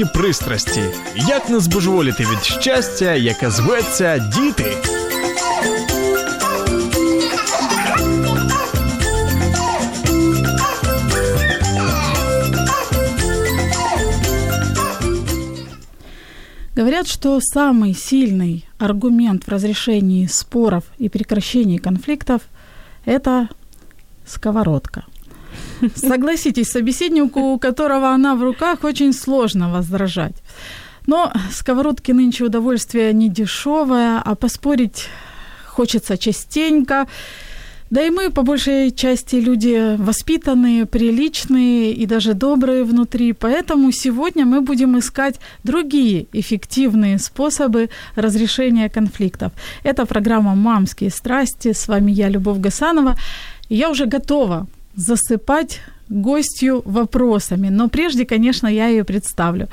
Мамські пристрасті. Як не збожеволіти від щастя, яке зветься діти. Говорят, что самый сильный аргумент в разрешении споров и прекращении конфликтов – это сковородка. Согласитесь, собеседнику, у которого она в руках, очень сложно возражать. Но сковородки нынче удовольствие не дешевое, а поспорить хочется частенько. Да и мы, по большей части, люди воспитанные, приличные и даже добрые внутри. Поэтому сегодня мы будем искать другие эффективные способы разрешения конфликтов. Это программа «Мамские страсти». С вами я, Любовь Гасанова. Я уже готова засыпать гостью вопросами. Но прежде, конечно, я ее представлю.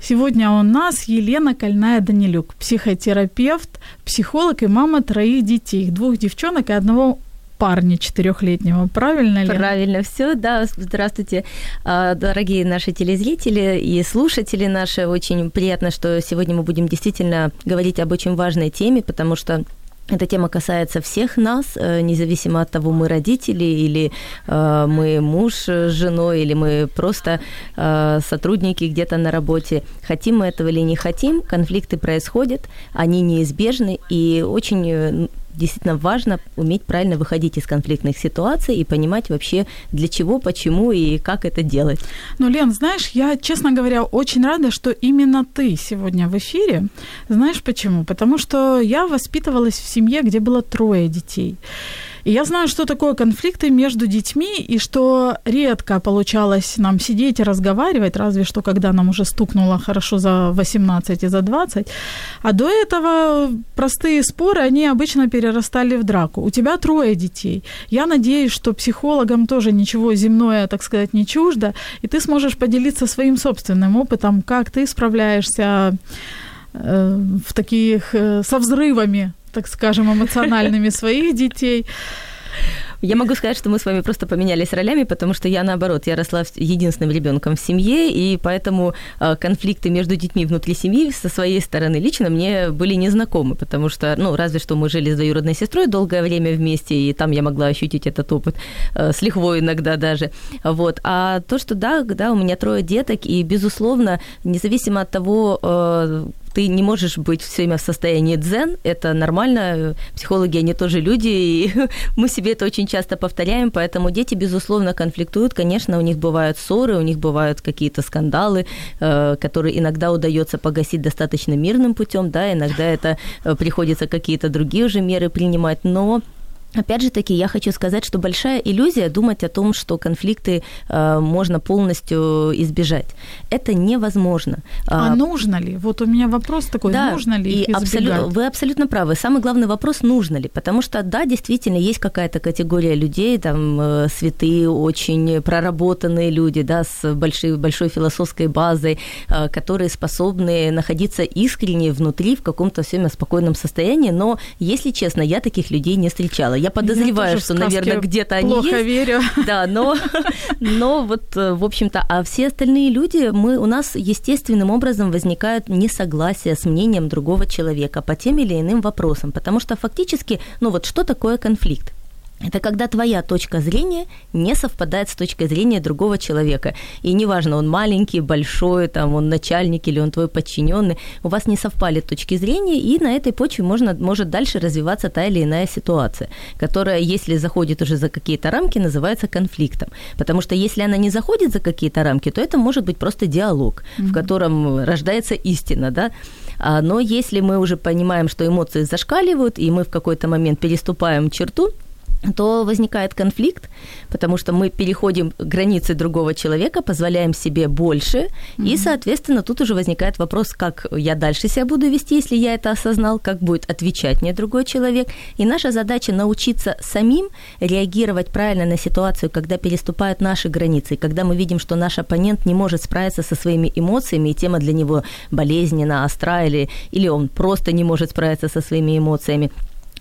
Сегодня у нас Елена Кольная-Данилюк, психотерапевт, психолог и мама троих детей, двух девчонок и одного парня четырехлетнего, правильно ли? Правильно, все, да. Здравствуйте, а, дорогие наши телезрители и слушатели наши. Очень приятно, что сегодня мы будем действительно говорить об очень важной теме, потому что эта тема касается всех нас, э, независимо от того, мы родители или э, мы муж с женой, или мы просто э, сотрудники где-то на работе. Хотим мы этого или не хотим, конфликты происходят, они неизбежны, и очень э, действительно важно уметь правильно выходить из конфликтных ситуаций и понимать вообще для чего, почему и как это делать. Ну, Лен, знаешь, я, честно говоря, очень рада, что именно ты сегодня в эфире. Знаешь почему? Потому что я воспитывалась в семье, где было трое детей. И я знаю, что такое конфликты между детьми, и что редко получалось нам сидеть и разговаривать, разве что когда нам уже стукнуло хорошо за 18 и за 20. А до этого простые споры, они обычно перерастали в драку. У тебя трое детей. Я надеюсь, что психологам тоже ничего земное, так сказать, не чуждо, и ты сможешь поделиться своим собственным опытом, как ты справляешься э, в таких э, со взрывами так скажем, эмоциональными своих детей. Я могу сказать, что мы с вами просто поменялись ролями, потому что я наоборот, я росла единственным ребенком в семье, и поэтому а, конфликты между детьми внутри семьи со своей стороны лично мне были незнакомы, потому что, ну, разве что мы жили с двоюродной сестрой долгое время вместе, и там я могла ощутить этот опыт а, с лихвой иногда даже. Вот. А то, что да, да, у меня трое деток, и, безусловно, независимо от того, а, ты не можешь быть все время в состоянии дзен, это нормально, психологи, они тоже люди, и мы себе это очень часто повторяем, поэтому дети, безусловно, конфликтуют, конечно, у них бывают ссоры, у них бывают какие-то скандалы, э, которые иногда удается погасить достаточно мирным путем, да, иногда это э, приходится какие-то другие уже меры принимать, но Опять же таки, я хочу сказать, что большая иллюзия думать о том, что конфликты э, можно полностью избежать. Это невозможно. А, а нужно ли? Вот у меня вопрос такой, да, нужно ли их и абсолютно, Вы абсолютно правы. Самый главный вопрос, нужно ли? Потому что, да, действительно, есть какая-то категория людей, там, э, святые, очень проработанные люди, да, с большой, большой философской базой, э, которые способны находиться искренне внутри в каком-то все время спокойном состоянии, но, если честно, я таких людей не встречала. Я подозреваю, что, наверное, где-то они плохо есть. верю. Да, но, но вот, э, в общем-то, а все остальные люди, мы, у нас естественным образом возникают несогласия с мнением другого человека по тем или иным вопросам, потому что фактически, ну вот что такое конфликт? Это когда твоя точка зрения не совпадает с точкой зрения другого человека. И неважно, он маленький, большой, там, он начальник или он твой подчиненный, у вас не совпали точки зрения, и на этой почве можно, может дальше развиваться та или иная ситуация, которая, если заходит уже за какие-то рамки, называется конфликтом. Потому что если она не заходит за какие-то рамки, то это может быть просто диалог, mm-hmm. в котором рождается истина, да. А, но если мы уже понимаем, что эмоции зашкаливают, и мы в какой-то момент переступаем черту, то возникает конфликт, потому что мы переходим границы другого человека, позволяем себе больше, mm-hmm. и, соответственно, тут уже возникает вопрос, как я дальше себя буду вести, если я это осознал, как будет отвечать мне другой человек. И наша задача научиться самим реагировать правильно на ситуацию, когда переступают наши границы, когда мы видим, что наш оппонент не может справиться со своими эмоциями, и тема для него болезненна, остра, или, или он просто не может справиться со своими эмоциями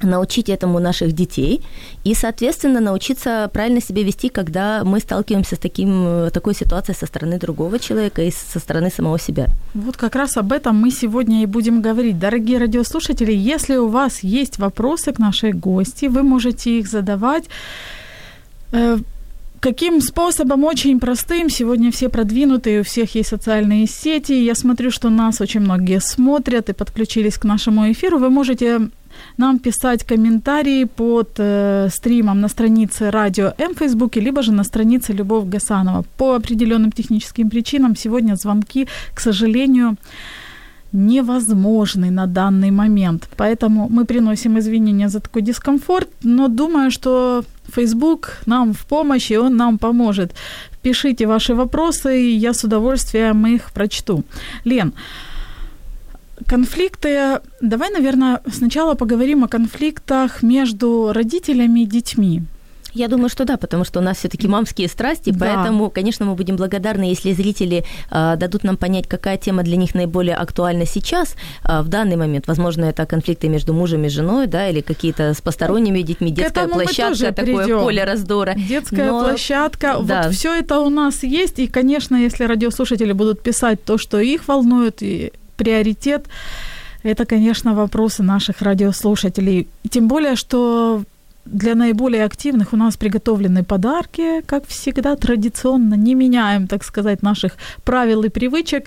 научить этому наших детей и, соответственно, научиться правильно себя вести, когда мы сталкиваемся с таким, такой ситуацией со стороны другого человека и со стороны самого себя. Вот как раз об этом мы сегодня и будем говорить. Дорогие радиослушатели, если у вас есть вопросы к нашей гости, вы можете их задавать. Э, каким способом? Очень простым. Сегодня все продвинутые, у всех есть социальные сети. Я смотрю, что нас очень многие смотрят и подключились к нашему эфиру. Вы можете нам писать комментарии под э, стримом на странице Радио М в Фейсбуке, либо же на странице Любовь Гасанова. По определенным техническим причинам сегодня звонки, к сожалению, невозможны на данный момент. Поэтому мы приносим извинения за такой дискомфорт, но думаю, что Facebook нам в помощь, и он нам поможет. Пишите ваши вопросы, и я с удовольствием их прочту. Лен, Конфликты. Давай, наверное, сначала поговорим о конфликтах между родителями и детьми. Я думаю, что да, потому что у нас все-таки мамские страсти, да. поэтому, конечно, мы будем благодарны, если зрители э, дадут нам понять, какая тема для них наиболее актуальна сейчас, э, в данный момент. Возможно, это конфликты между мужем и женой, да, или какие-то с посторонними детьми, детская площадка, такое придём. поле раздора. Детская Но... площадка, да. вот все это у нас есть, и, конечно, если радиослушатели будут писать то, что их волнует, и приоритет это, конечно, вопросы наших радиослушателей. Тем более, что для наиболее активных у нас приготовлены подарки, как всегда, традиционно, не меняем, так сказать, наших правил и привычек.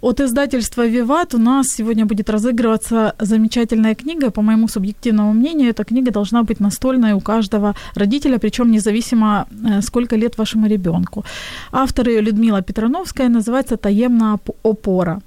От издательства «Виват» у нас сегодня будет разыгрываться замечательная книга. По моему субъективному мнению, эта книга должна быть настольной у каждого родителя, причем независимо, э, сколько лет вашему ребенку. Автор ее Людмила Петрановская называется «Таемная опора».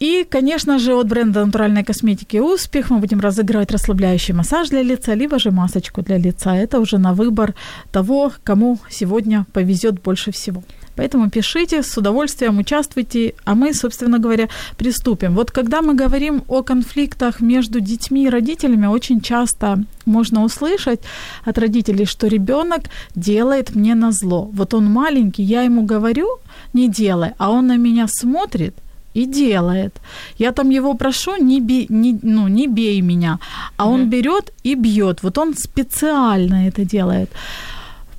И, конечно же, от бренда натуральной косметики «Успех» мы будем разыгрывать расслабляющий массаж для лица, либо же масочку для лица. Это уже на выбор того, кому сегодня повезет больше всего. Поэтому пишите, с удовольствием участвуйте, а мы, собственно говоря, приступим. Вот когда мы говорим о конфликтах между детьми и родителями, очень часто можно услышать от родителей, что ребенок делает мне на зло. Вот он маленький, я ему говорю, не делай, а он на меня смотрит – и делает. Я там его прошу, не, би, не, ну, не бей меня, а mm-hmm. он берет и бьет. Вот он специально это делает.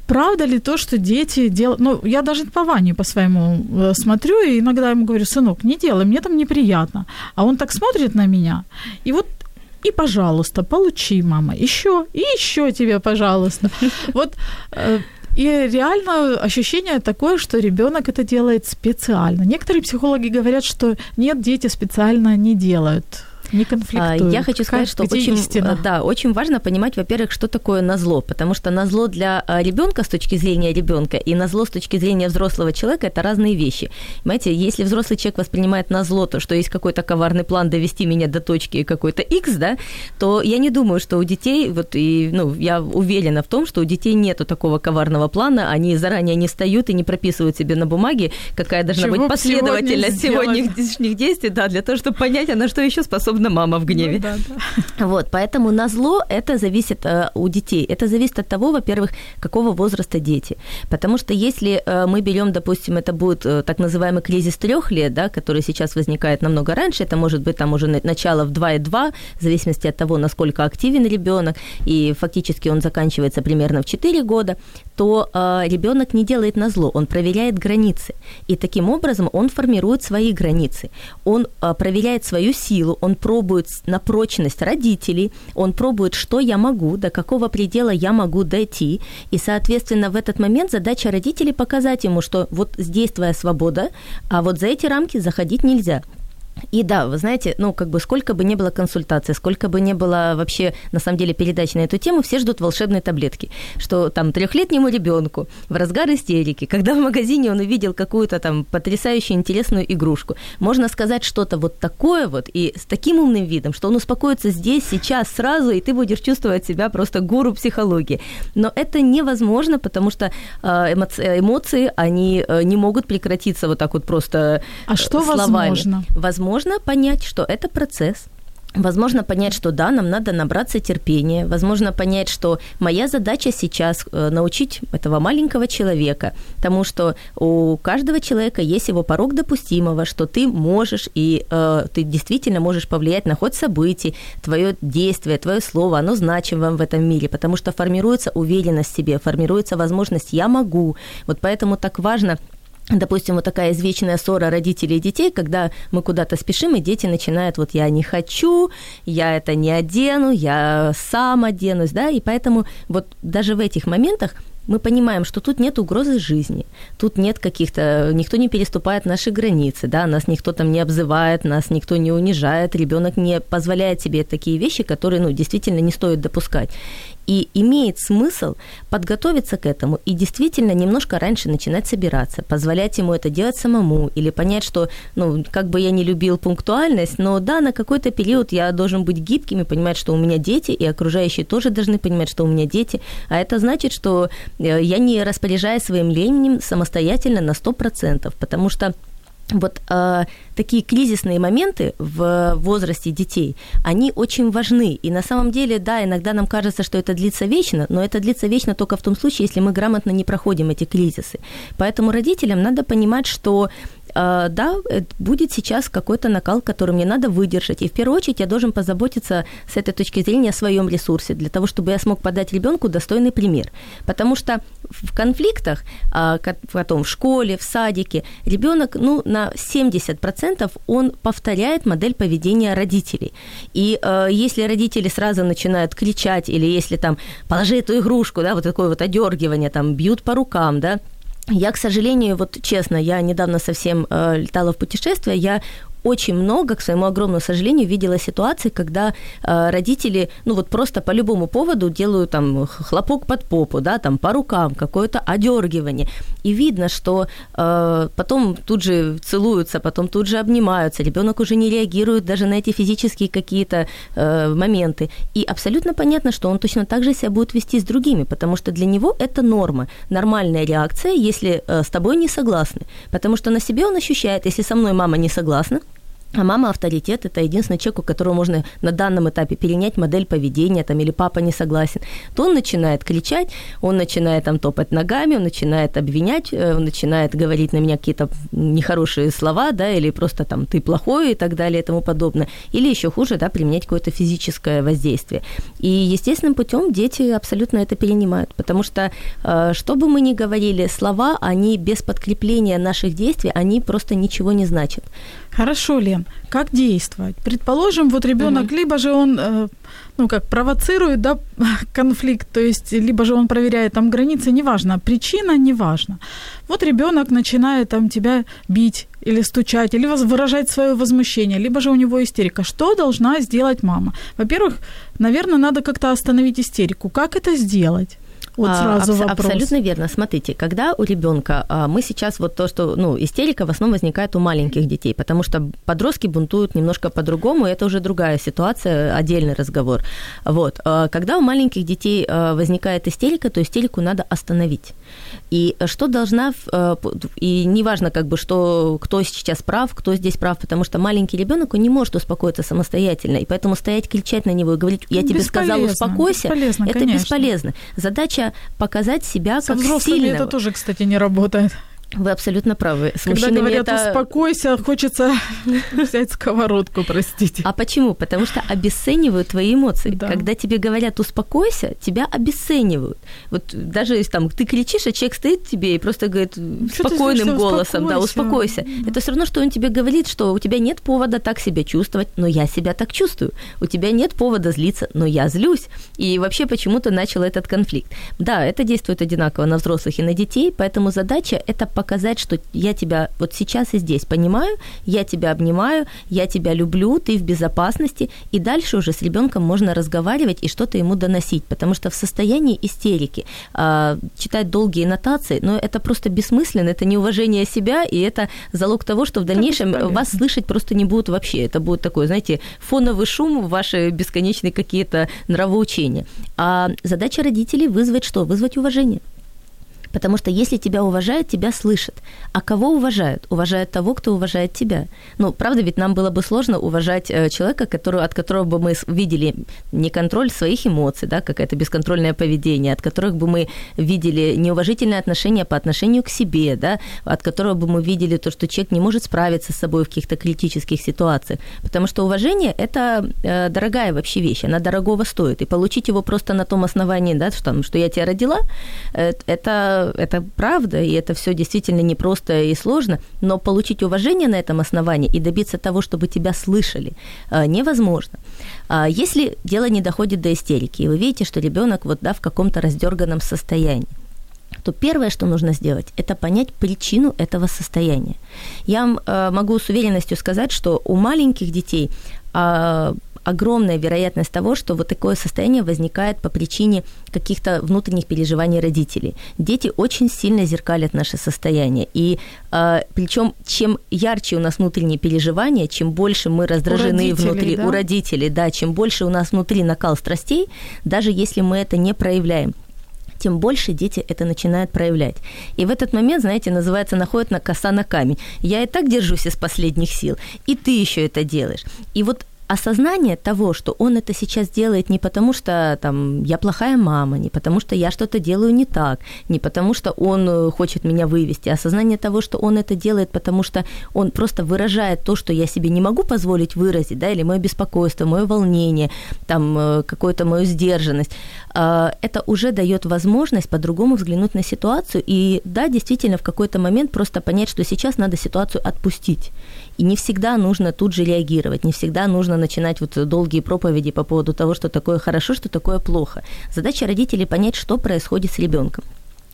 Правда ли то, что дети делают... Ну, я даже по Ване по своему э, смотрю, и иногда ему говорю, сынок, не делай, мне там неприятно. А он так смотрит на меня, и вот и, пожалуйста, получи, мама, еще, и еще тебе, пожалуйста. Вот э, и реально ощущение такое, что ребенок это делает специально. Некоторые психологи говорят, что нет, дети специально не делают не конфликтуют. Я хочу сказать, что очень, истина? да, очень важно понимать, во-первых, что такое назло, потому что назло для а, ребенка с точки зрения ребенка и назло с точки зрения взрослого человека это разные вещи. Понимаете, если взрослый человек воспринимает назло то, что есть какой-то коварный план довести меня до точки какой-то X, да, то я не думаю, что у детей, вот и, ну, я уверена в том, что у детей нету такого коварного плана, они заранее не встают и не прописывают себе на бумаге, какая должна Чего быть последовательность сегодняшних действий, да, для того, чтобы понять, а на что еще способна особенно мама в гневе. Ну, да, да. Вот, поэтому на зло это зависит э, у детей. Это зависит от того, во-первых, какого возраста дети. Потому что если э, мы берем, допустим, это будет э, так называемый кризис трех лет, да, который сейчас возникает намного раньше, это может быть там уже начало в 2,2, в зависимости от того, насколько активен ребенок, и фактически он заканчивается примерно в 4 года, то э, ребенок не делает на зло, он проверяет границы. И таким образом он формирует свои границы. Он э, проверяет свою силу, он пробует на прочность родителей, он пробует, что я могу, до какого предела я могу дойти. И, соответственно, в этот момент задача родителей показать ему, что вот здесь твоя свобода, а вот за эти рамки заходить нельзя. И да, вы знаете, ну, как бы сколько бы ни было консультаций, сколько бы ни было вообще, на самом деле, передач на эту тему, все ждут волшебной таблетки, что там трехлетнему ребенку в разгар истерики, когда в магазине он увидел какую-то там потрясающую интересную игрушку, можно сказать что-то вот такое вот и с таким умным видом, что он успокоится здесь, сейчас, сразу, и ты будешь чувствовать себя просто гуру психологии. Но это невозможно, потому что э, эмоции, они э, не могут прекратиться вот так вот просто А что словами. возможно? Возможно, возможно понять, что это процесс, Возможно, понять, что да, нам надо набраться терпения. Возможно, понять, что моя задача сейчас э, научить этого маленького человека тому, что у каждого человека есть его порог допустимого, что ты можешь и э, ты действительно можешь повлиять на ход событий, твое действие, твое слово, оно значимо в этом мире, потому что формируется уверенность в себе, формируется возможность «я могу». Вот поэтому так важно допустим, вот такая извечная ссора родителей и детей, когда мы куда-то спешим, и дети начинают, вот я не хочу, я это не одену, я сам оденусь, да, и поэтому вот даже в этих моментах мы понимаем, что тут нет угрозы жизни, тут нет каких-то, никто не переступает наши границы, да, нас никто там не обзывает, нас никто не унижает, ребенок не позволяет себе такие вещи, которые, ну, действительно не стоит допускать. И имеет смысл подготовиться к этому и действительно немножко раньше начинать собираться, позволять ему это делать самому или понять, что, ну, как бы я не любил пунктуальность, но да, на какой-то период я должен быть гибким и понимать, что у меня дети, и окружающие тоже должны понимать, что у меня дети. А это значит, что э, я не распоряжаюсь своим временем самостоятельно на 100%, потому что вот э, такие кризисные моменты в возрасте детей, они очень важны. И на самом деле, да, иногда нам кажется, что это длится вечно, но это длится вечно только в том случае, если мы грамотно не проходим эти кризисы. Поэтому родителям надо понимать, что да, э, будет сейчас какой-то накал, который мне надо выдержать. И в первую очередь я должен позаботиться с этой точки зрения о своем ресурсе, для того, чтобы я смог подать ребенку достойный пример. Потому что в конфликтах, а, потом в школе, в садике, ребенок, ну, на 70% он повторяет модель поведения родителей. И э, если родители сразу начинают кричать, или если там положи эту игрушку, да, вот такое вот одергивание, там бьют по рукам, да, я, к сожалению, вот честно, я недавно совсем э, летала в путешествие, я очень много, к своему огромному сожалению, видела ситуации, когда э, родители, ну вот просто по любому поводу делают там хлопок под попу, да, там по рукам, какое-то одергивание. И видно, что э, потом тут же целуются, потом тут же обнимаются, ребенок уже не реагирует даже на эти физические какие-то э, моменты. И абсолютно понятно, что он точно так же себя будет вести с другими, потому что для него это норма, нормальная реакция, если э, с тобой не согласны. Потому что на себе он ощущает, если со мной мама не согласна, а мама авторитет это единственный человек, у которого можно на данном этапе перенять модель поведения, там, или папа не согласен, то он начинает кричать, он начинает там топать ногами, он начинает обвинять, э, он начинает говорить на меня какие-то нехорошие слова, да, или просто там ты плохой и так далее и тому подобное. Или еще хуже, да, применять какое-то физическое воздействие. И естественным путем дети абсолютно это перенимают, потому что, э, что бы мы ни говорили, слова, они без подкрепления наших действий, они просто ничего не значат. Хорошо, Лен, как действовать? Предположим, вот ребенок, угу. либо же он, э, ну как, провоцирует, да, конфликт, то есть, либо же он проверяет там границы, неважно, причина неважно. Вот ребенок начинает там тебя бить или стучать, или выражать свое возмущение, либо же у него истерика. Что должна сделать мама? Во-первых, наверное, надо как-то остановить истерику. Как это сделать? Вот сразу Абс- вопрос. Абсолютно верно. Смотрите, когда у ребенка а, мы сейчас вот то, что, ну, истерика в основном возникает у маленьких детей, потому что подростки бунтуют немножко по-другому, это уже другая ситуация, отдельный разговор. Вот. А, когда у маленьких детей а, возникает истерика, то истерику надо остановить. И что должна, и неважно, как бы, что, кто сейчас прав, кто здесь прав, потому что маленький ребенок, он не может успокоиться самостоятельно, и поэтому стоять, кричать на него и говорить, я тебе сказал, успокойся, бесполезно, это конечно. бесполезно. Задача показать себя Со как взрослыми сильного. это тоже, кстати, не работает. Вы абсолютно правы. С Когда говорят, это... успокойся, хочется взять сковородку, простите. А почему? Потому что обесценивают твои эмоции. Да. Когда тебе говорят успокойся, тебя обесценивают. Вот даже если там ты кричишь, а человек стоит тебе и просто говорит Что спокойным голосом, да, Успокойся. успокойся. Это все равно, что он тебе говорит, что у тебя нет повода так себя чувствовать, но я себя так чувствую. У тебя нет повода злиться, но я злюсь. И вообще почему-то начал этот конфликт. Да, это действует одинаково на взрослых и на детей, поэтому задача это показать, что я тебя вот сейчас и здесь понимаю, я тебя обнимаю, я тебя люблю, ты в безопасности, и дальше уже с ребенком можно разговаривать и что-то ему доносить, потому что в состоянии истерики э, читать долгие нотации, но это просто бессмысленно, это неуважение себя, и это залог того, что в дальнейшем вас слышать просто не будут вообще. Это будет такой, знаете, фоновый шум, ваши бесконечные какие-то нравоучения. А задача родителей вызвать что? Вызвать уважение. Потому что если тебя уважают, тебя слышат. А кого уважают? Уважают того, кто уважает тебя. Ну, правда, ведь нам было бы сложно уважать э, человека, который, от которого бы мы видели не контроль своих эмоций, да, какое-то бесконтрольное поведение, от которых бы мы видели неуважительное отношение по отношению к себе, да, от которого бы мы видели то, что человек не может справиться с собой в каких-то критических ситуациях. Потому что уважение – это э, дорогая вообще вещь, она дорогого стоит. И получить его просто на том основании, да, что, что я тебя родила, э, это правда, и это все действительно непросто и сложно, но получить уважение на этом основании и добиться того, чтобы тебя слышали, э, невозможно. А если дело не доходит до истерики, и вы видите, что ребенок вот, да, в каком-то раздерганном состоянии, то первое, что нужно сделать, это понять причину этого состояния. Я э, могу с уверенностью сказать, что у маленьких детей а, огромная вероятность того, что вот такое состояние возникает по причине каких-то внутренних переживаний родителей. Дети очень сильно зеркалят наше состояние. И э, причем чем ярче у нас внутренние переживания, чем больше мы раздражены у внутри да? у родителей, да, чем больше у нас внутри накал страстей, даже если мы это не проявляем, тем больше дети это начинают проявлять. И в этот момент, знаете, называется находит на коса на камень. Я и так держусь из последних сил, и ты еще это делаешь. И вот осознание того, что он это сейчас делает не потому, что там я плохая мама, не потому, что я что-то делаю не так, не потому, что он э, хочет меня вывести, а осознание того, что он это делает, потому что он просто выражает то, что я себе не могу позволить выразить, да, или мое беспокойство, мое волнение, там э, какую-то мою сдержанность, а, это уже дает возможность по-другому взглянуть на ситуацию и, да, действительно, в какой-то момент просто понять, что сейчас надо ситуацию отпустить. И не всегда нужно тут же реагировать, не всегда нужно начинать вот долгие проповеди по поводу того, что такое хорошо, что такое плохо. Задача родителей понять, что происходит с ребенком.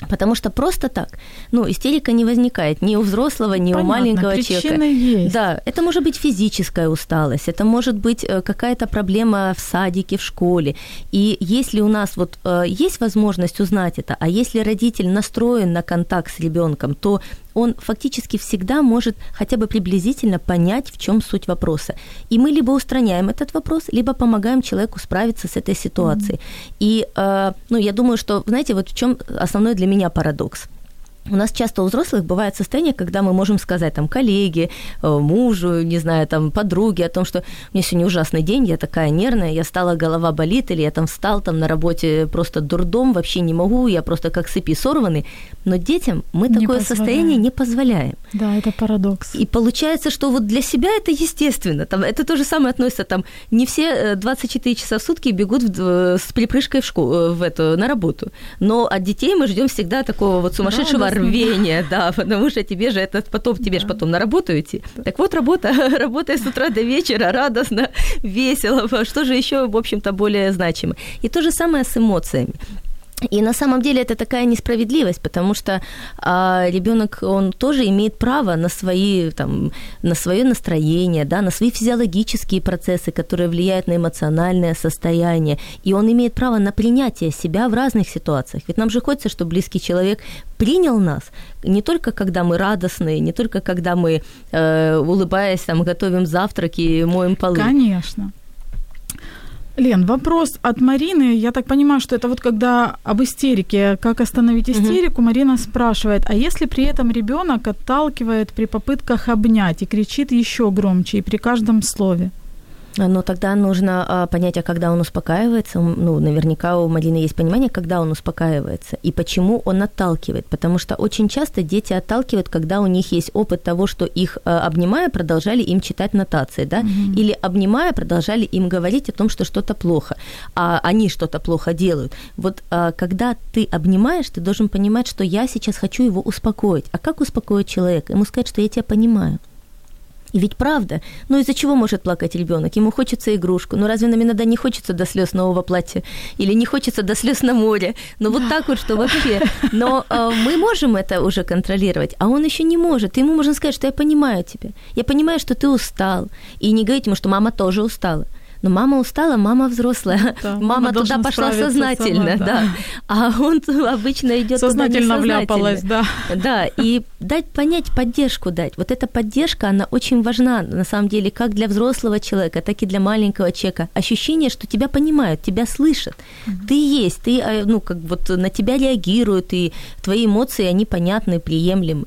Потому что просто так, ну, истерика не возникает ни у взрослого, ни Понятно, у маленького человека. Есть. Да, это может быть физическая усталость, это может быть э, какая-то проблема в садике, в школе. И если у нас вот э, есть возможность узнать это, а если родитель настроен на контакт с ребенком, то он фактически всегда может хотя бы приблизительно понять, в чем суть вопроса. И мы либо устраняем этот вопрос, либо помогаем человеку справиться с этой ситуацией. Mm-hmm. И, э, ну, я думаю, что, знаете, вот в чем основной для меня парадокс. У нас часто у взрослых бывает состояние, когда мы можем сказать там коллеге, э, мужу, не знаю, там подруге о том, что у меня сегодня ужасный день, я такая нервная, я стала, голова болит, или я там встал там на работе просто дурдом, вообще не могу, я просто как цепи сорванный. Но детям мы не такое позволяем. состояние не позволяем. Да, это парадокс. И получается, что вот для себя это естественно. Там, это то же самое относится, там, не все 24 э, часа в сутки бегут в, э, с припрыжкой в, школу, в эту, на работу. Но от детей мы ждем всегда такого вот сумасшедшего да, рвение, да, потому что тебе же это потом, тебе да. же потом на работу идти. Так вот, работа, работай с утра до вечера, радостно, весело, что же еще, в общем-то, более значимо. И то же самое с эмоциями. И на самом деле это такая несправедливость, потому что а, ребенок, он тоже имеет право на свои, там, на свое настроение, да, на свои физиологические процессы, которые влияют на эмоциональное состояние. И он имеет право на принятие себя в разных ситуациях. Ведь нам же хочется, чтобы близкий человек принял нас не только когда мы радостные, не только когда мы, э, улыбаясь, там, готовим завтраки, моем полы. Конечно. Лен, вопрос от Марины. Я так понимаю, что это вот когда об истерике, как остановить истерику, угу. Марина спрашивает, а если при этом ребенок отталкивает при попытках обнять и кричит еще громче и при каждом слове? Но тогда нужно а, понять, а когда он успокаивается, ну, наверняка у Марины есть понимание, когда он успокаивается и почему он отталкивает. Потому что очень часто дети отталкивают, когда у них есть опыт того, что их а, обнимая, продолжали им читать нотации, да, mm-hmm. или обнимая, продолжали им говорить о том, что что-то плохо, а они что-то плохо делают. Вот а, когда ты обнимаешь, ты должен понимать, что я сейчас хочу его успокоить. А как успокоить человека? Ему сказать, что я тебя понимаю И ведь правда, ну из-за чего может плакать ребенок? Ему хочется игрушку. Ну разве нам иногда не хочется до слез нового платья? Или не хочется до слез на море? Ну вот так вот, что вообще. Но э, мы можем это уже контролировать, а он еще не может. Ему можно сказать, что я понимаю тебя. Я понимаю, что ты устал. И не говорить ему, что мама тоже устала. Но мама устала, мама взрослая. Да, мама, мама туда пошла сознательно, сама, да. да. А он обычно идет сознательно вляпалась, да. Да, и дать понять, поддержку дать. Вот эта поддержка, она очень важна, на самом деле, как для взрослого человека, так и для маленького человека. Ощущение, что тебя понимают, тебя слышат. Mm-hmm. Ты есть, ты, э, ну, как вот на тебя реагируют, и твои эмоции, они понятны, приемлемы.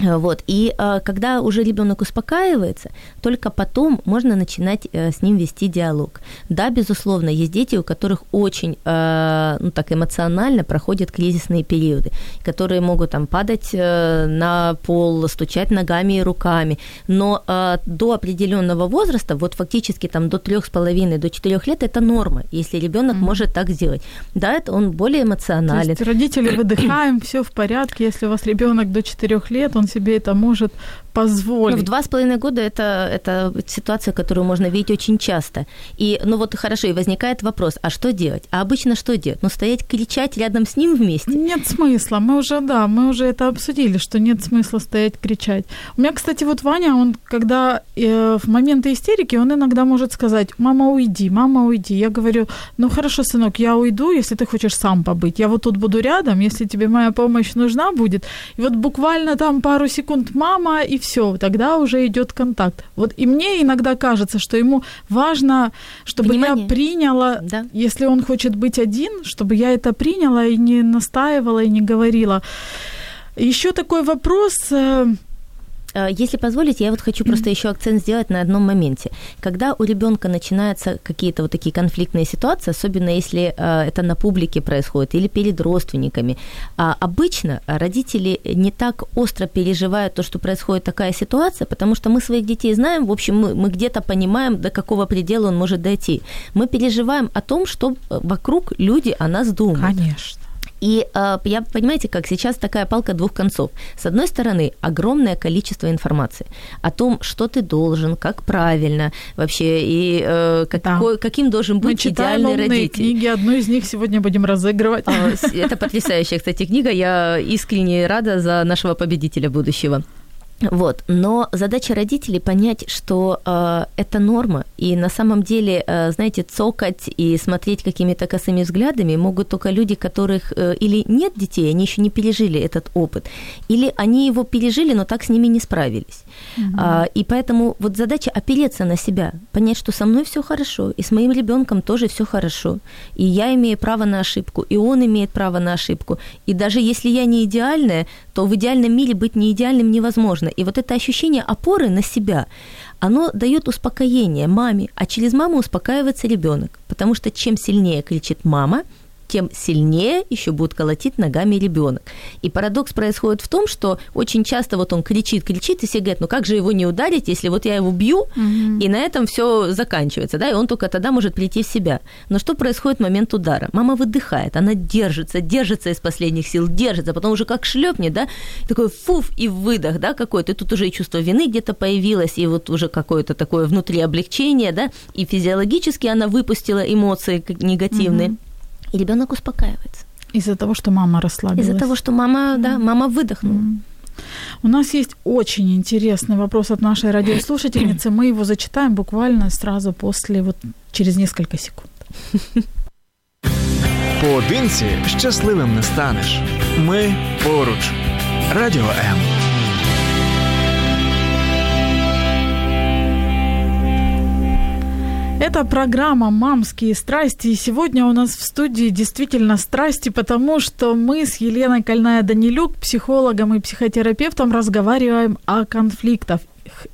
Вот. И э, когда уже ребенок успокаивается, только потом можно начинать э, с ним вести диалог. Да, безусловно, есть дети, у которых очень э, ну, так эмоционально проходят кризисные периоды, которые могут там падать э, на пол, стучать ногами и руками. Но э, до определенного возраста, вот фактически там до трех с половиной, до четырех лет, это норма, если ребенок mm-hmm. может так сделать. Да, это он более эмоционален. То есть родители выдыхаем, все в порядке, если у вас ребенок до четырех лет, он себе это может позволить. Ну, в два с половиной года это, это ситуация, которую можно видеть очень часто. И, ну вот хорошо, и возникает вопрос, а что делать? А обычно что делать? Ну, стоять, кричать рядом с ним вместе? Нет смысла. Мы уже, да, мы уже это обсудили, что нет смысла стоять, кричать. У меня, кстати, вот Ваня, он, когда э, в моменты истерики, он иногда может сказать, мама, уйди, мама, уйди. Я говорю, ну хорошо, сынок, я уйду, если ты хочешь сам побыть. Я вот тут буду рядом, если тебе моя помощь нужна будет. И вот буквально там пару секунд мама, и все, тогда уже идет контакт. Вот и мне иногда кажется, что ему важно, чтобы Внимание. я приняла, да. если он хочет быть один, чтобы я это приняла и не настаивала, и не говорила. Еще такой вопрос э, если позволите, я вот хочу просто еще акцент сделать на одном моменте. Когда у ребенка начинаются какие-то вот такие конфликтные ситуации, особенно если э, это на публике происходит или перед родственниками, а обычно родители не так остро переживают то, что происходит такая ситуация, потому что мы своих детей знаем, в общем, мы, мы где-то понимаем, до какого предела он может дойти. Мы переживаем о том, что вокруг люди о нас думают. Конечно. И э, я, понимаете, как сейчас такая палка двух концов. С одной стороны, огромное количество информации о том, что ты должен, как правильно вообще, и э, какой, да. каким должен быть Мы идеальный родитель. книги, одну из них сегодня будем разыгрывать. А, это потрясающая, кстати, книга. Я искренне рада за нашего победителя будущего. Вот. Но задача родителей понять, что э, это норма, и на самом деле, э, знаете, цокать и смотреть какими-то косыми взглядами могут только люди, которых э, или нет детей, они еще не пережили этот опыт, или они его пережили, но так с ними не справились. Mm-hmm. А, и поэтому вот задача опереться на себя, понять, что со мной все хорошо, и с моим ребенком тоже все хорошо, и я имею право на ошибку, и он имеет право на ошибку, и даже если я не идеальная, то в идеальном мире быть не идеальным невозможно. И вот это ощущение опоры на себя, оно дает успокоение маме, а через маму успокаивается ребенок, потому что чем сильнее кричит мама – тем сильнее еще будет колотить ногами ребенок. И парадокс происходит в том, что очень часто вот он кричит, кричит, и все говорят, ну как же его не ударить, если вот я его бью, угу. и на этом все заканчивается, да, и он только тогда может прийти в себя. Но что происходит в момент удара? Мама выдыхает, она держится, держится из последних сил, держится, потом уже как шлепнет, да, такой фуф и выдох, да, какой-то, и тут уже и чувство вины где-то появилось, и вот уже какое-то такое внутри облегчение, да, и физиологически она выпустила эмоции негативные. Угу и ребенок успокаивается. Из-за того, что мама расслабилась. Из-за того, что мама, да, мама выдохнула. Mm. У нас есть очень интересный вопрос от нашей радиослушательницы. Мы его зачитаем буквально сразу после, вот через несколько секунд. Поодинці щасливим не станеш. Ми поруч. Радіо М. Это программа «Мамские страсти». И сегодня у нас в студии действительно страсти, потому что мы с Еленой Кольная-Данилюк, психологом и психотерапевтом, разговариваем о конфликтах.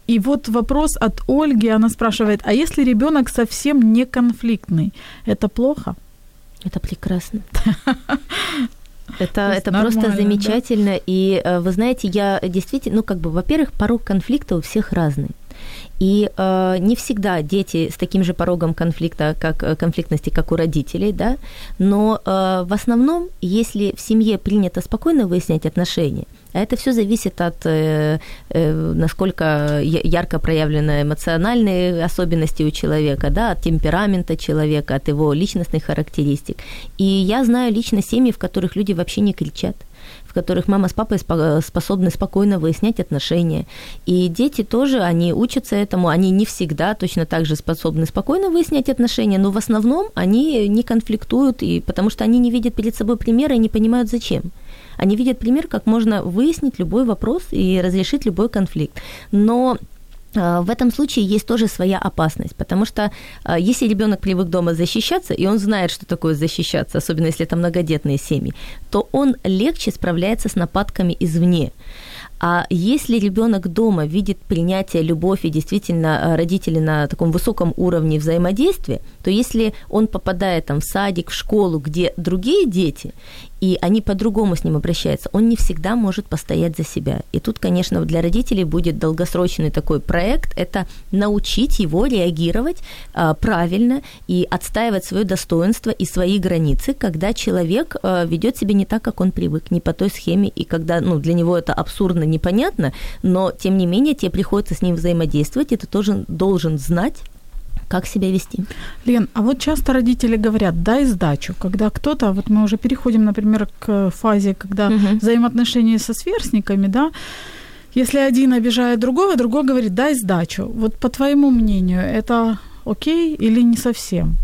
И вот вопрос от Ольги. Она спрашивает, а если ребенок совсем не конфликтный, это плохо? Это прекрасно. Это, это просто замечательно. Да? И э, вы знаете, я действительно, ну как бы, во-первых, порог конфликта у всех разный. И э, не всегда дети с таким же порогом конфликта, как э, конфликтности, как у родителей, да, но э, в основном, если в семье принято спокойно выяснять отношения, это все зависит от э, э, насколько ярко проявлены эмоциональные особенности у человека, да, от темперамента человека, от его личностных характеристик. И я знаю лично семьи, в которых люди вообще не кричат в которых мама с папой способны спокойно выяснять отношения. И дети тоже, они учатся этому, они не всегда точно так же способны спокойно выяснять отношения, но в основном они не конфликтуют, и, потому что они не видят перед собой примера и не понимают, зачем. Они видят пример, как можно выяснить любой вопрос и разрешить любой конфликт. Но а, в этом случае есть тоже своя опасность, потому что а, если ребенок привык дома защищаться, и он знает, что такое защищаться, особенно если это многодетные семьи, то он легче справляется с нападками извне. А если ребенок дома видит принятие, любовь и действительно э, родители на таком высоком уровне взаимодействия, то если он попадает там в садик, в школу, где другие дети, и они по-другому с ним обращаются, он не всегда может постоять за себя. И тут, конечно, для родителей будет долгосрочный такой проект, это научить его реагировать а, правильно и отстаивать свое достоинство и свои границы, когда человек а, ведет себя не так, как он привык, не по той схеме, и когда ну, для него это абсурдно, непонятно, но тем не менее тебе приходится с ним взаимодействовать, и ты тоже должен знать, как себя вести. Лен, а вот часто родители говорят, дай сдачу, когда кто-то, вот мы уже переходим, например, к фазе, когда угу. взаимоотношения со сверстниками, да, если один обижает другого, другой говорит, дай сдачу. Вот по твоему мнению, это окей или не совсем?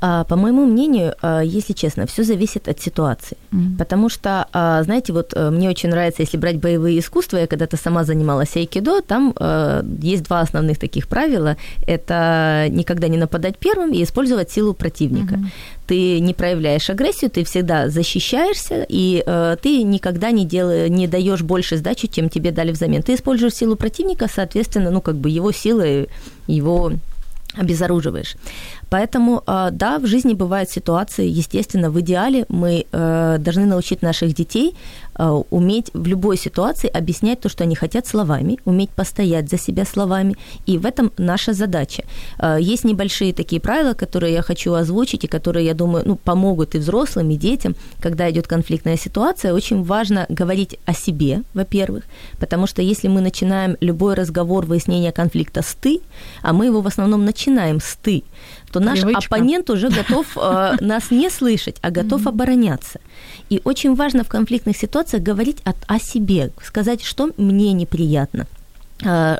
А, по моему мнению, а, если честно, все зависит от ситуации. Mm-hmm. Потому что, а, знаете, вот э, мне очень нравится, если брать боевые искусства, я когда-то сама занималась айкидо, там есть два основных таких правила. Это никогда не нападать первым и использовать силу противника. Mm-hmm ты не проявляешь агрессию, ты всегда защищаешься, и э, ты никогда не, дел... не даешь больше сдачи, чем тебе дали взамен. Ты используешь силу противника, соответственно, ну, как бы его силы, его обезоруживаешь. Поэтому, а, да, в жизни бывают ситуации, естественно, в идеале мы э, должны научить наших детей э, уметь в любой ситуации объяснять то, что они хотят словами, уметь постоять за себя словами, и в этом наша задача. Э, есть небольшие такие правила, которые я хочу озвучить, и которые, я думаю, ну, помогут и взрослым, и детям, когда идет конфликтная ситуация. Очень важно говорить о себе, во-первых, потому что если мы начинаем любой разговор, выяснение конфликта с «ты», а мы его в основном начинаем с «ты», то наш Привычка. оппонент уже готов э, нас не слышать, а готов обороняться. И очень важно в конфликтных ситуациях говорить о, себе, сказать, что мне неприятно –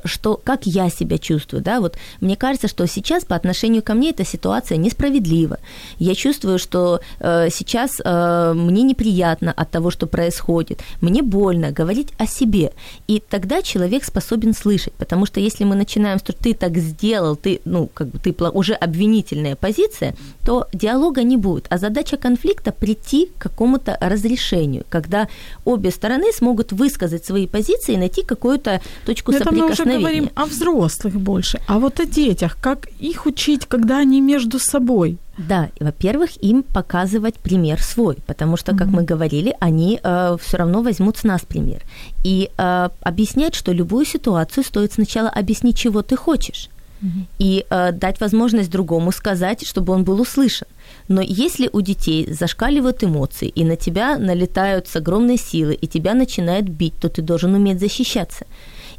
что как я себя чувствую, да, вот мне кажется, что сейчас по отношению ко мне эта ситуация несправедлива. Я чувствую, что э, сейчас э, мне неприятно от того, что происходит, мне больно говорить о себе, и тогда человек способен слышать, потому что если мы начинаем, что ты так сделал, ты, ну, как бы ты уже обвинительная позиция, то диалога не будет, а задача конфликта прийти к какому-то разрешению, когда обе стороны смогут высказать свои позиции и найти какую-то точку соприкосновения это мы уже говорим о взрослых больше, а вот о детях, как их учить, когда они между собой? Да, во-первых, им показывать пример свой, потому что, как mm-hmm. мы говорили, они э, все равно возьмут с нас пример. И э, объяснять, что любую ситуацию стоит сначала объяснить, чего ты хочешь, mm-hmm. и э, дать возможность другому сказать, чтобы он был услышан. Но если у детей зашкаливают эмоции, и на тебя налетают с огромной силы, и тебя начинают бить, то ты должен уметь защищаться.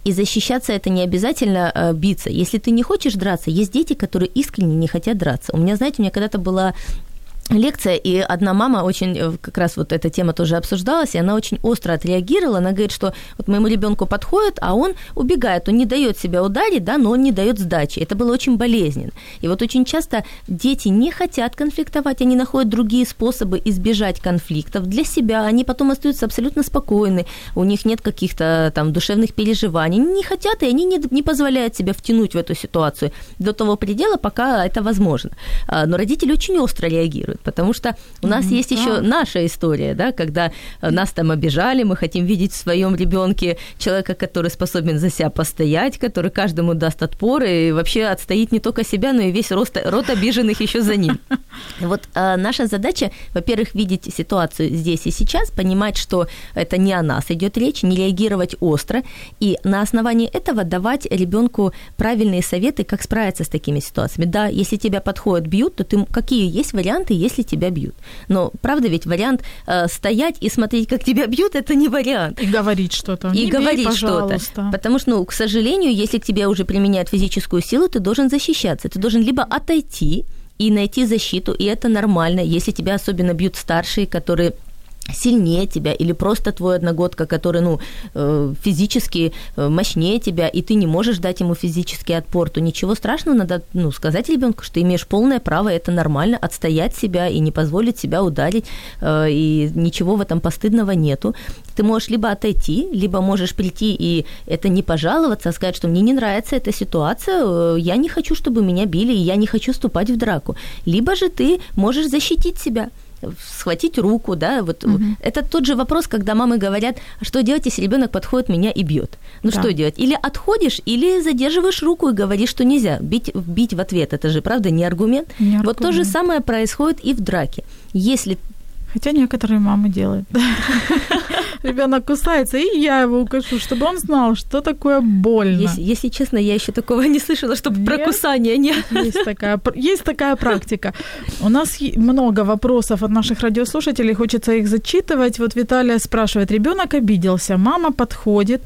И защищаться это не обязательно э, биться. Если ты не хочешь драться, есть дети, которые искренне не хотят драться. У меня, знаете, у меня когда-то была лекция, и одна мама очень, э, как раз вот эта тема тоже обсуждалась, и она очень остро отреагировала, она говорит, что вот моему ребенку подходит, а он убегает, он не дает себя ударить, да, но он не дает сдачи. Это было очень болезненно. И вот очень часто дети не хотят конфликтовать, они находят другие способы избежать конфликтов для себя, они потом остаются абсолютно спокойны, у них нет каких-то там душевных переживаний, они не хотят, и они не, не позволяют себя втянуть в эту ситуацию до того предела, пока это возможно. А, но родители очень остро реагируют потому что у нас mm, есть еще наша история, да, когда э, нас там обижали, мы хотим видеть в своем ребенке человека, который способен за себя постоять, который каждому даст отпор и вообще отстоит не только себя, но и весь рост, рот обиженных еще за ним. Вот а, наша задача, во-первых, видеть ситуацию здесь и сейчас, понимать, что это не о нас идет речь, не реагировать остро, и на основании этого давать ребенку правильные советы, как справиться с такими ситуациями. Да, если тебя подходят, бьют, то ты какие есть варианты, если тебя бьют. Но правда ведь вариант э, стоять и смотреть, как тебя бьют, это не вариант. И говорить что-то. И Не говорить бей, что-то. Потому что, ну, к сожалению, если к тебе уже применяют физическую силу, ты должен защищаться. Ты должен либо отойти и найти защиту, и это нормально, если тебя особенно бьют старшие, которые сильнее тебя или просто твой одногодка, который, ну, э, физически э, мощнее тебя, и ты не можешь дать ему физический отпор, то ничего страшного, надо, ну, сказать ребенку, что ты имеешь полное право, это нормально, отстоять себя и не позволить себя ударить, э, и ничего в этом постыдного нету. Ты можешь либо отойти, либо можешь прийти и это не пожаловаться, а сказать, что мне не нравится эта ситуация, я не хочу, чтобы меня били, и я не хочу вступать в драку. Либо же ты можешь защитить себя схватить руку, да, вот Мгм. это тот же вопрос, когда мамы говорят, «А что делать, если ребенок подходит меня и бьет. Ну Да. что делать? Или отходишь, или задерживаешь руку и говоришь, что нельзя. Бить, бить в ответ, это же, правда, не аргумент. Не Вот то же аргумент. самое происходит и в драке. Если Хотя некоторые мамы делают. Ребенок кусается, и я его укушу, чтобы он знал, что такое больно. Если, если честно, я еще такого не слышала, чтобы Нет? про кусание не. Есть такая, есть такая практика. У нас много вопросов от наших радиослушателей, хочется их зачитывать. Вот Виталия спрашивает, ребенок обиделся, мама подходит,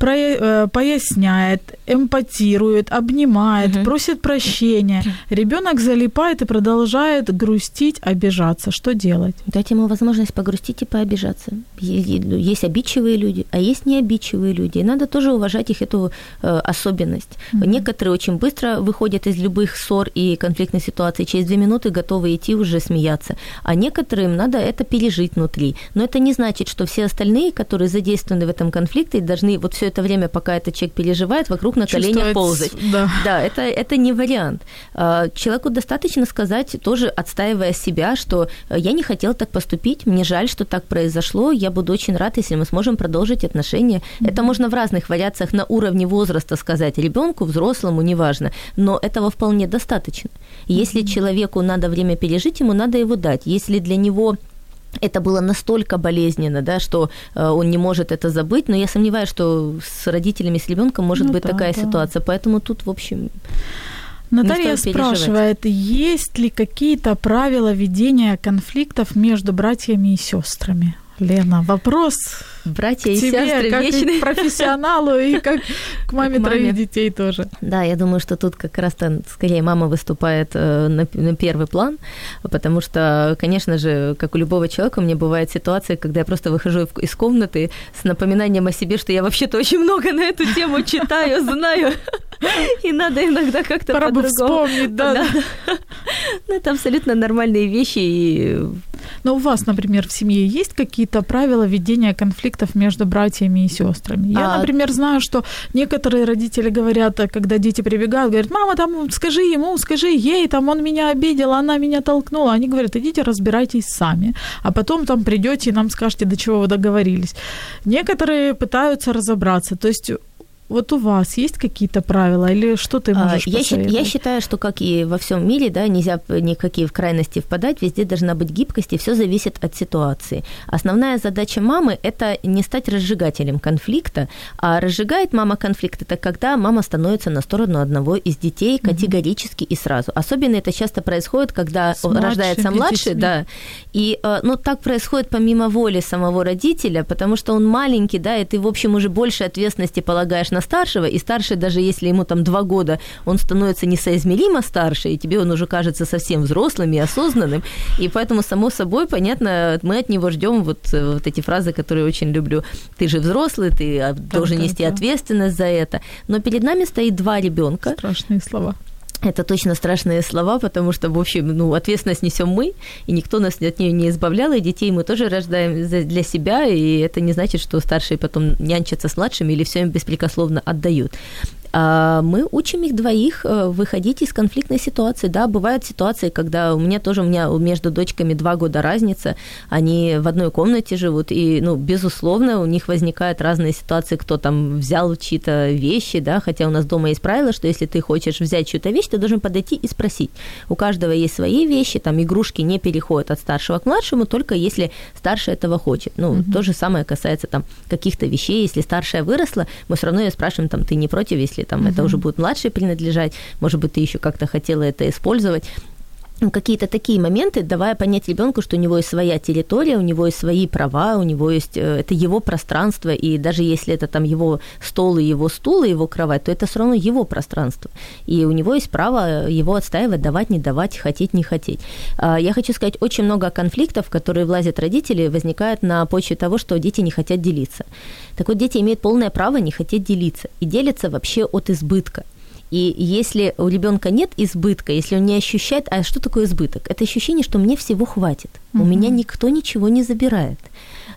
э, поясняет, эмпатирует, обнимает, Мгм. просит прощения. Ребенок залипает и продолжает грустить, обижаться. Что делать? Дать ему возможность погрустить и пообижаться. Е- Есть обидчивые люди, а есть необидчивые люди. И надо тоже уважать их эту э, особенность. Мгм. Некоторые очень быстро выходят из любых ссор и конфликтных ситуаций. Через две минуты готовы идти уже смеяться. А некоторым надо это пережить внутри. Но это не значит, что все остальные, которые задействованы в этом конфликте, должны вот все это время, пока этот человек переживает, вокруг на коленях Чувствовать- ползать. Да. Да, это, это не вариант. А, Человеку достаточно сказать, тоже отстаивая себя, что э, я не хотел так поступить, мне жаль, что так произошло, я буду очень рад, если мы сможем продолжить отношения. Это можно в разных вариациях на уровне возраста сказать ребенку, взрослому, неважно, но этого вполне достаточно. Если человеку надо время пережить, ему надо его дать. Если для него это было настолько болезненно, да, что э, он не может это забыть, но я сомневаюсь, что с родителями, с ребенком может Ну быть да, такая да. ситуация. Поэтому тут, в общем, Наталья спрашивает, есть ли какие-то правила ведения конфликтов между братьями и сестрами? Лена, вопрос братья к и тебе, сестры как и вечные. к профессионалу, и как к маме маме. троих детей тоже. Да, я думаю, что тут как раз-то скорее мама выступает э, на, на первый план, потому что, конечно же, как у любого человека, у меня бывают ситуации, когда я просто выхожу из комнаты с напоминанием о себе, что я вообще-то очень много на эту тему читаю, знаю, и надо иногда как-то по-другому. вспомнить, да. Ну, это абсолютно нормальные вещи, и Но у вас, например, в семье есть какие-то правила ведения конфликтов между братьями и сестрами? Я, А- например, знаю, что некоторые родители говорят, когда дети прибегают, говорят, мама, там, скажи ему, скажи ей, там, он меня обидел, она меня толкнула. Они говорят, идите разбирайтесь сами, а потом там придете и нам скажете, до чего вы договорились. Некоторые пытаются разобраться, то есть вот у вас есть какие-то правила или что ты А, можешь я, щи- я считаю, что как и во всем мире, да, нельзя никакие в крайности впадать, везде должна быть гибкость, и все зависит от ситуации. Основная задача мамы – это не стать разжигателем конфликта, а разжигает мама конфликт – это когда мама становится на сторону одного из детей категорически и сразу. Особенно это часто происходит, когда С рождается младший, детьми. да, и, э, ну, так происходит помимо воли самого родителя, потому что он маленький, да, и ты, в общем, уже больше ответственности полагаешь на старшего, и старший, даже если ему там два года, он становится несоизмеримо старше, и тебе он уже кажется совсем взрослым и осознанным, и поэтому, само собой, понятно, мы от него ждем вот, вот эти фразы, которые очень люблю. Ты же взрослый, ты а, должен да, нести да. ответственность за это. Но перед нами стоит два ребенка, Страшные слова. Это точно страшные слова, потому что, в общем, ну, ответственность несем мы, и никто нас от нее не избавлял, и детей мы тоже рождаем для себя, и это не значит, что старшие потом нянчатся с младшими или все им беспрекословно отдают. А мы учим их двоих э, выходить из конфликтной ситуации. Да, бывают ситуации, когда у меня тоже, у меня между дочками два года разница, они в одной комнате живут, и, ну, безусловно, у них возникают разные ситуации, кто там взял чьи-то вещи, да, хотя у нас дома есть правило, что если ты хочешь взять чью-то вещь, ты должен подойти и спросить. У каждого есть свои вещи, там игрушки не переходят от старшего к младшему, только если старший этого хочет. Ну, то же самое касается там каких-то вещей, если старшая выросла, мы все равно ее спрашиваем, там, ты не против, если там это уже будет младшей принадлежать, может быть, ты еще как-то хотела это использовать. Какие-то такие моменты, давая понять ребенку, что у него есть своя территория, у него есть свои права, у него есть э, это его пространство, и даже если это там его стол и его стул и его кровать, то это все равно его пространство, и у него есть право его отстаивать, давать, не давать, хотеть, не хотеть. А, я хочу сказать, очень много конфликтов, которые влазят родители, возникают на почве того, что дети не хотят делиться. Так вот, дети имеют полное право не хотеть делиться и делятся вообще от избытка. И если у ребенка нет избытка, если он не ощущает, а что такое избыток? Это ощущение, что мне всего хватит, угу. у меня никто ничего не забирает.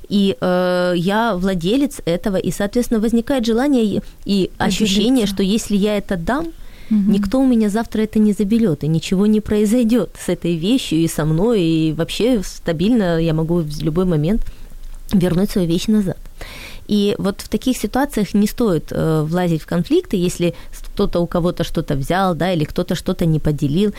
И э, я владелец этого, и, соответственно, возникает желание и ощущение, что если я это дам, угу. никто у меня завтра это не заберет, и ничего не произойдет с этой вещью и со мной, и вообще стабильно я могу в любой момент вернуть свою вещь назад. И вот в таких ситуациях не стоит э, влазить в конфликты, если кто-то у кого-то что-то взял, да, или кто-то что-то не поделил.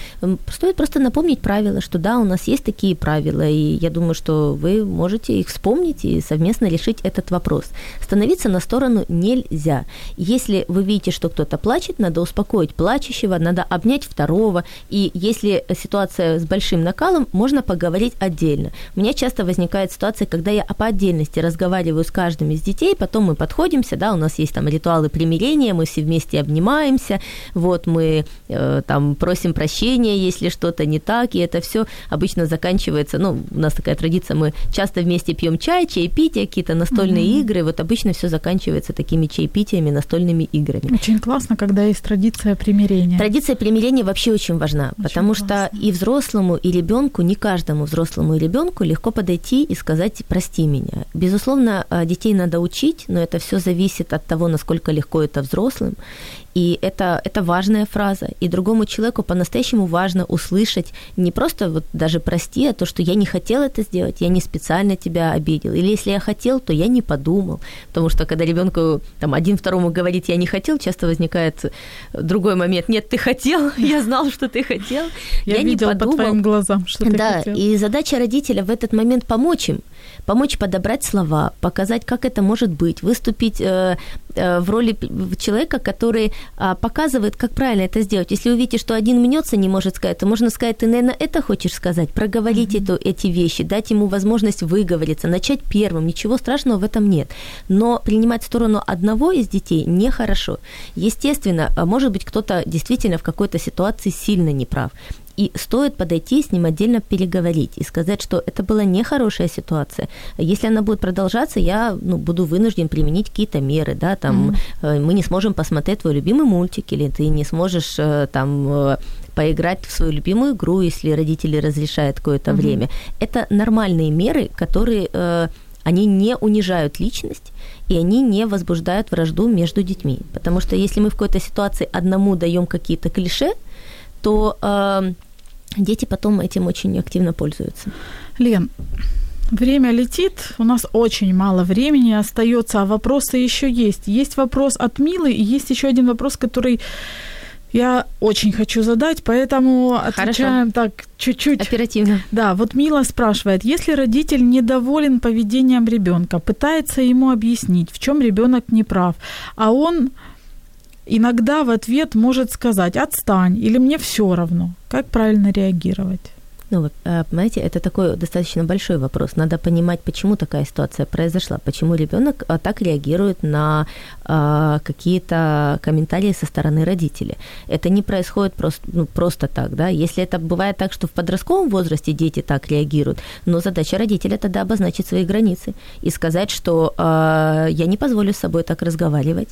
Стоит просто напомнить правила, что да, у нас есть такие правила, и я думаю, что вы можете их вспомнить и совместно решить этот вопрос. Становиться на сторону нельзя. Если вы видите, что кто-то плачет, надо успокоить плачущего, надо обнять второго, и если ситуация с большим накалом, можно поговорить отдельно. У меня часто возникает ситуация, когда я по отдельности разговариваю с каждым из детей, потом мы подходимся, да, у нас есть там ритуалы примирения, мы все вместе обнимаемся, вот мы э, там просим прощения, если что-то не так, и это все обычно заканчивается, ну, у нас такая традиция, мы часто вместе пьем чай, чаепитие, какие-то настольные mm-hmm. игры, вот обычно все заканчивается такими чаепитиями, настольными играми. Очень классно, когда есть традиция примирения. Традиция примирения вообще очень важна, очень потому классно. что и взрослому, и ребенку, не каждому взрослому и ребенку легко подойти и сказать «прости меня». Безусловно, э, детей надо учить, но это все зависит от того, насколько легко это взрослым. И это, это важная фраза. И другому человеку по-настоящему важно услышать не просто вот даже прости, а то, что я не хотел это сделать, я не специально тебя обидел. Или если я хотел, то я не подумал. Потому что когда ребенку там один второму говорит я не хотел, часто возникает другой момент. Нет, ты хотел, я знал, что ты хотел. Я, я не подумал. по твоим глазам, что ты да, хотел. и задача родителя в этот момент помочь им помочь подобрать слова, показать, как это может быть, выступить э, э, в роли человека, который э, показывает, как правильно это сделать. Если увидите, что один мнется, не может сказать, то можно сказать, ты, наверное, это хочешь сказать, проговорить mm-hmm. эту, эти вещи, дать ему возможность выговориться, начать первым, ничего страшного в этом нет. Но принимать сторону одного из детей нехорошо. Естественно, может быть, кто-то действительно в какой-то ситуации сильно неправ. И стоит подойти с ним отдельно переговорить и сказать, что это была нехорошая ситуация. Если она будет продолжаться, я ну, буду вынужден применить какие-то меры, да, там mm-hmm. мы не сможем посмотреть твой любимый мультик, или ты не сможешь э, там э, поиграть в свою любимую игру, если родители разрешают какое-то mm-hmm. время. Это нормальные меры, которые они не унижают личность, и они не возбуждают вражду между детьми. Потому что если мы в какой-то ситуации одному даем какие-то клише, то э, дети потом этим очень активно пользуются. Лен, Время летит, у нас очень мало времени остается, а вопросы еще есть. Есть вопрос от Милы, и есть еще один вопрос, который я очень хочу задать, поэтому отвечаем Хорошо. так чуть-чуть. Оперативно. Да, вот Мила спрашивает, если родитель недоволен поведением ребенка, пытается ему объяснить, в чем ребенок не прав, а он иногда в ответ может сказать «отстань» или «мне все равно». Как правильно реагировать? Ну, вот, а, понимаете, это такой достаточно большой вопрос. Надо понимать, почему такая ситуация произошла, почему ребенок а, так реагирует на а, какие-то комментарии со стороны родителей. Это не происходит просто, ну, просто так, да. Если это бывает так, что в подростковом возрасте дети так реагируют, но задача родителя тогда обозначить свои границы и сказать, что а, я не позволю с собой так разговаривать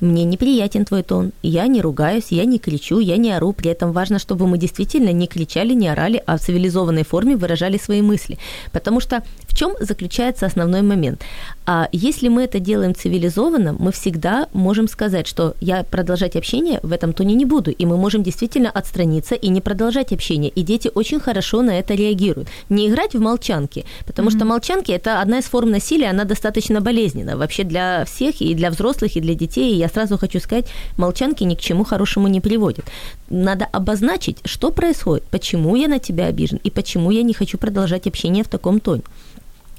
мне неприятен твой тон, я не ругаюсь, я не кричу, я не ору, при этом важно, чтобы мы действительно не кричали, не орали, а в цивилизованной форме выражали свои мысли. Потому что в чем заключается основной момент? А если мы это делаем цивилизованно, мы всегда можем сказать, что я продолжать общение в этом тоне не буду, и мы можем действительно отстраниться и не продолжать общение. И дети очень хорошо на это реагируют. Не играть в молчанки, потому mm-hmm. что молчанки это одна из форм насилия, она достаточно болезненна вообще для всех, и для взрослых, и для детей. И я сразу хочу сказать, молчанки ни к чему хорошему не приводят. Надо обозначить, что происходит, почему я на тебя обижен, и почему я не хочу продолжать общение в таком тоне.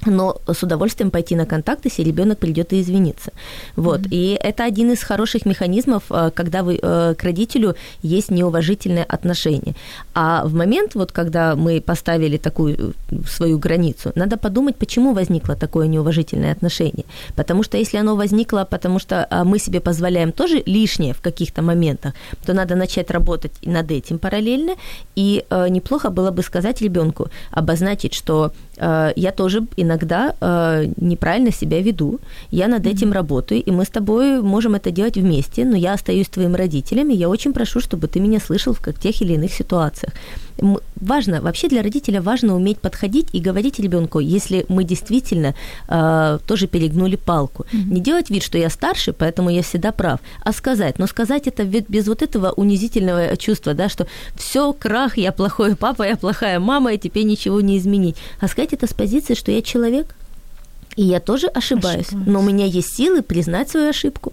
Но с удовольствием пойти на контакт, если ребенок придет и извинится. Вот. Mm-hmm. И это один из хороших механизмов, э, когда вы, э, к родителю есть неуважительное отношение. А в момент, вот, когда мы поставили такую э, свою границу, надо подумать, почему возникло такое неуважительное отношение. Потому что если оно возникло, потому что мы себе позволяем тоже лишнее в каких-то моментах, то надо начать работать над этим параллельно. И неплохо было бы сказать ребенку, обозначить, что я тоже иногда э, неправильно себя веду, я над этим работаю, и мы с тобой можем это делать вместе, но я остаюсь твоим родителем, и я очень прошу, чтобы ты меня слышал в тех или иных ситуациях. Важно, вообще для родителя важно уметь подходить и говорить ребенку, если мы действительно э, тоже перегнули палку. Mm-hmm. Не делать вид, что я старше, поэтому я всегда прав, а сказать. Но сказать это без вот этого унизительного чувства, да, что все, крах, я плохой папа, я плохая мама, и теперь ничего не изменить. А сказать это с позиции, что я человек, и я тоже ошибаюсь, ошибаюсь, но у меня есть силы признать свою ошибку.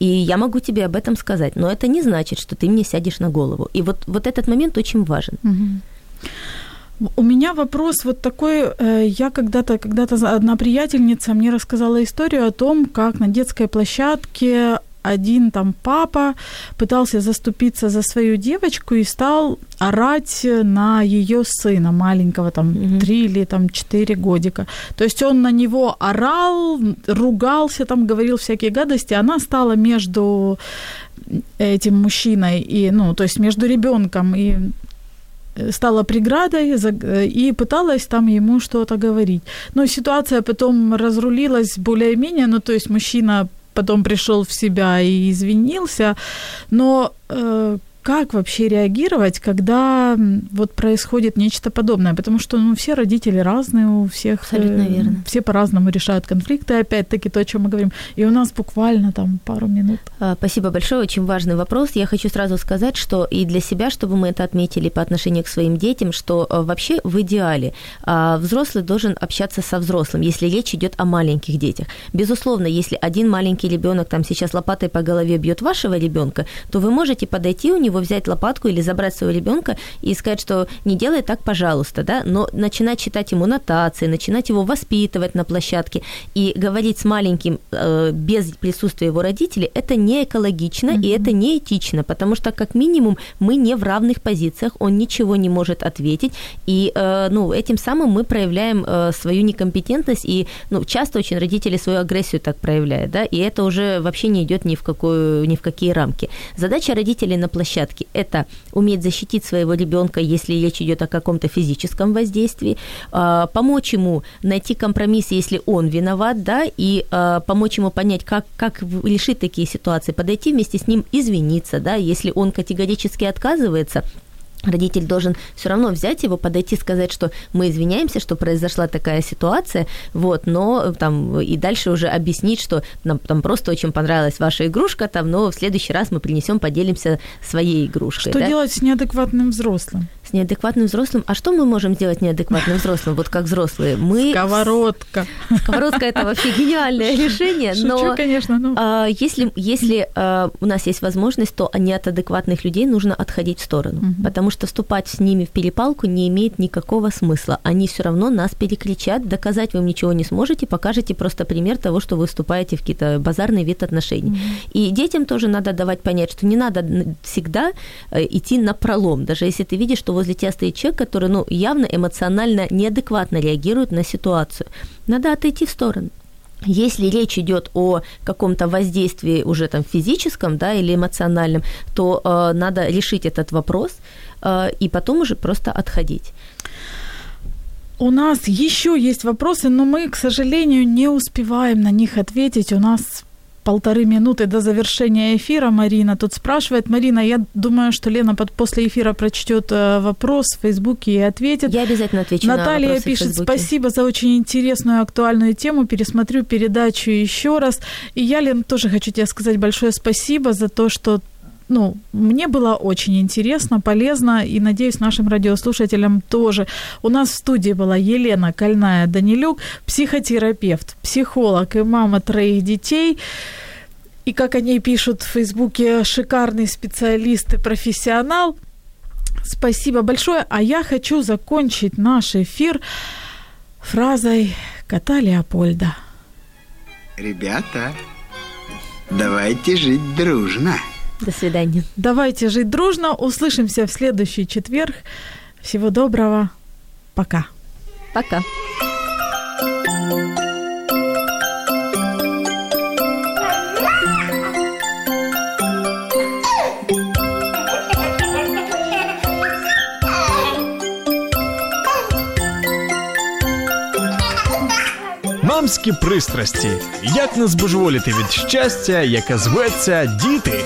И я могу тебе об этом сказать. Но это не значит, что ты мне сядешь на голову. И вот, вот этот момент очень важен. Угу. У меня вопрос вот такой. Э, я когда-то, когда-то одна приятельница мне рассказала историю о том, как на детской площадке один там папа пытался заступиться за свою девочку и стал орать на ее сына маленького, там, три mm-hmm. или там четыре годика. То есть он на него орал, ругался, там, говорил всякие гадости. Она стала между этим мужчиной и, ну, то есть между ребенком и стала преградой и пыталась там ему что-то говорить. Но ситуация потом разрулилась более-менее, ну то есть мужчина потом пришел в себя и извинился, но э, как вообще реагировать, когда вот происходит нечто подобное? Потому что ну, все родители разные, у всех Абсолютно э, верно. все по-разному решают конфликты, опять-таки то, о чем мы говорим. И у нас буквально там пару минут. А, спасибо большое, очень важный вопрос. Я хочу сразу сказать, что и для себя, чтобы мы это отметили по отношению к своим детям, что э, вообще в идеале а, взрослый должен общаться со взрослым, если речь идет о маленьких детях. Безусловно, если один маленький ребенок там сейчас лопатой по голове бьет вашего ребенка, то вы можете подойти у него него взять лопатку или забрать своего ребенка и сказать, что не делай так, пожалуйста, да, но начинать читать ему нотации, начинать его воспитывать на площадке и говорить с маленьким э, без присутствия его родителей, это не экологично mm-hmm. и это не этично, потому что как минимум мы не в равных позициях, он ничего не может ответить, и э, ну, этим самым мы проявляем э, свою некомпетентность, и ну, часто очень родители свою агрессию так проявляют, да, и это уже вообще не идет ни в, какую, ни в какие рамки. Задача родителей на площадке площадке. Это уметь защитить своего ребенка, если речь идет о каком-то физическом воздействии, а, помочь ему найти компромисс, если он виноват, да, и а, помочь ему понять, как, как решить такие ситуации, подойти вместе с ним, извиниться, да, если он категорически отказывается, родитель должен все равно взять его, подойти, сказать, что мы извиняемся, что произошла такая ситуация, вот, но там и дальше уже объяснить, что нам там просто очень понравилась ваша игрушка, там, но в следующий раз мы принесем, поделимся своей игрушкой. Что да? делать с неадекватным взрослым? С неадекватным взрослым. А что мы можем сделать неадекватным взрослым, вот как взрослые? Мы... Сковородка. Сковородка – это вообще гениальное решение. Шучу, но конечно. Но... А, если, если а, у нас есть возможность, то не от адекватных людей нужно отходить в сторону, угу. потому что вступать с ними в перепалку не имеет никакого смысла. Они все равно нас перекричат, доказать вы им ничего не сможете, покажете просто пример того, что вы вступаете в какие-то базарный вид отношений. Угу. И детям тоже надо давать понять, что не надо всегда э, идти на пролом, даже если ты видишь, что возле тебя стоит человек, который ну, явно эмоционально неадекватно реагирует на ситуацию. Надо отойти в сторону. Если речь идет о каком-то воздействии уже там физическом, да, или эмоциональном, то э, надо решить этот вопрос э, и потом уже просто отходить. У нас еще есть вопросы, но мы, к сожалению, не успеваем на них ответить. У нас полторы минуты до завершения эфира. Марина тут спрашивает. Марина, я думаю, что Лена под, после эфира прочтет э, вопрос в Фейсбуке и ответит. Я обязательно отвечу Наталья на пишет, спасибо за очень интересную актуальную тему. Пересмотрю передачу еще раз. И я, Лен, тоже хочу тебе сказать большое спасибо за то, что ну, мне было очень интересно, полезно, и, надеюсь, нашим радиослушателям тоже. У нас в студии была Елена Кольная Данилюк, психотерапевт, психолог и мама троих детей. И, как они пишут в Фейсбуке, шикарный специалист и профессионал. Спасибо большое. А я хочу закончить наш эфир фразой, кота Леопольда. Ребята, давайте жить дружно. До свидания. Давайте жить дружно. Услышимся в следующий четверг. Всего доброго. Пока. Пока. Мамські пристрасті. Як не збожеволіти від щастя, яке зветься діти.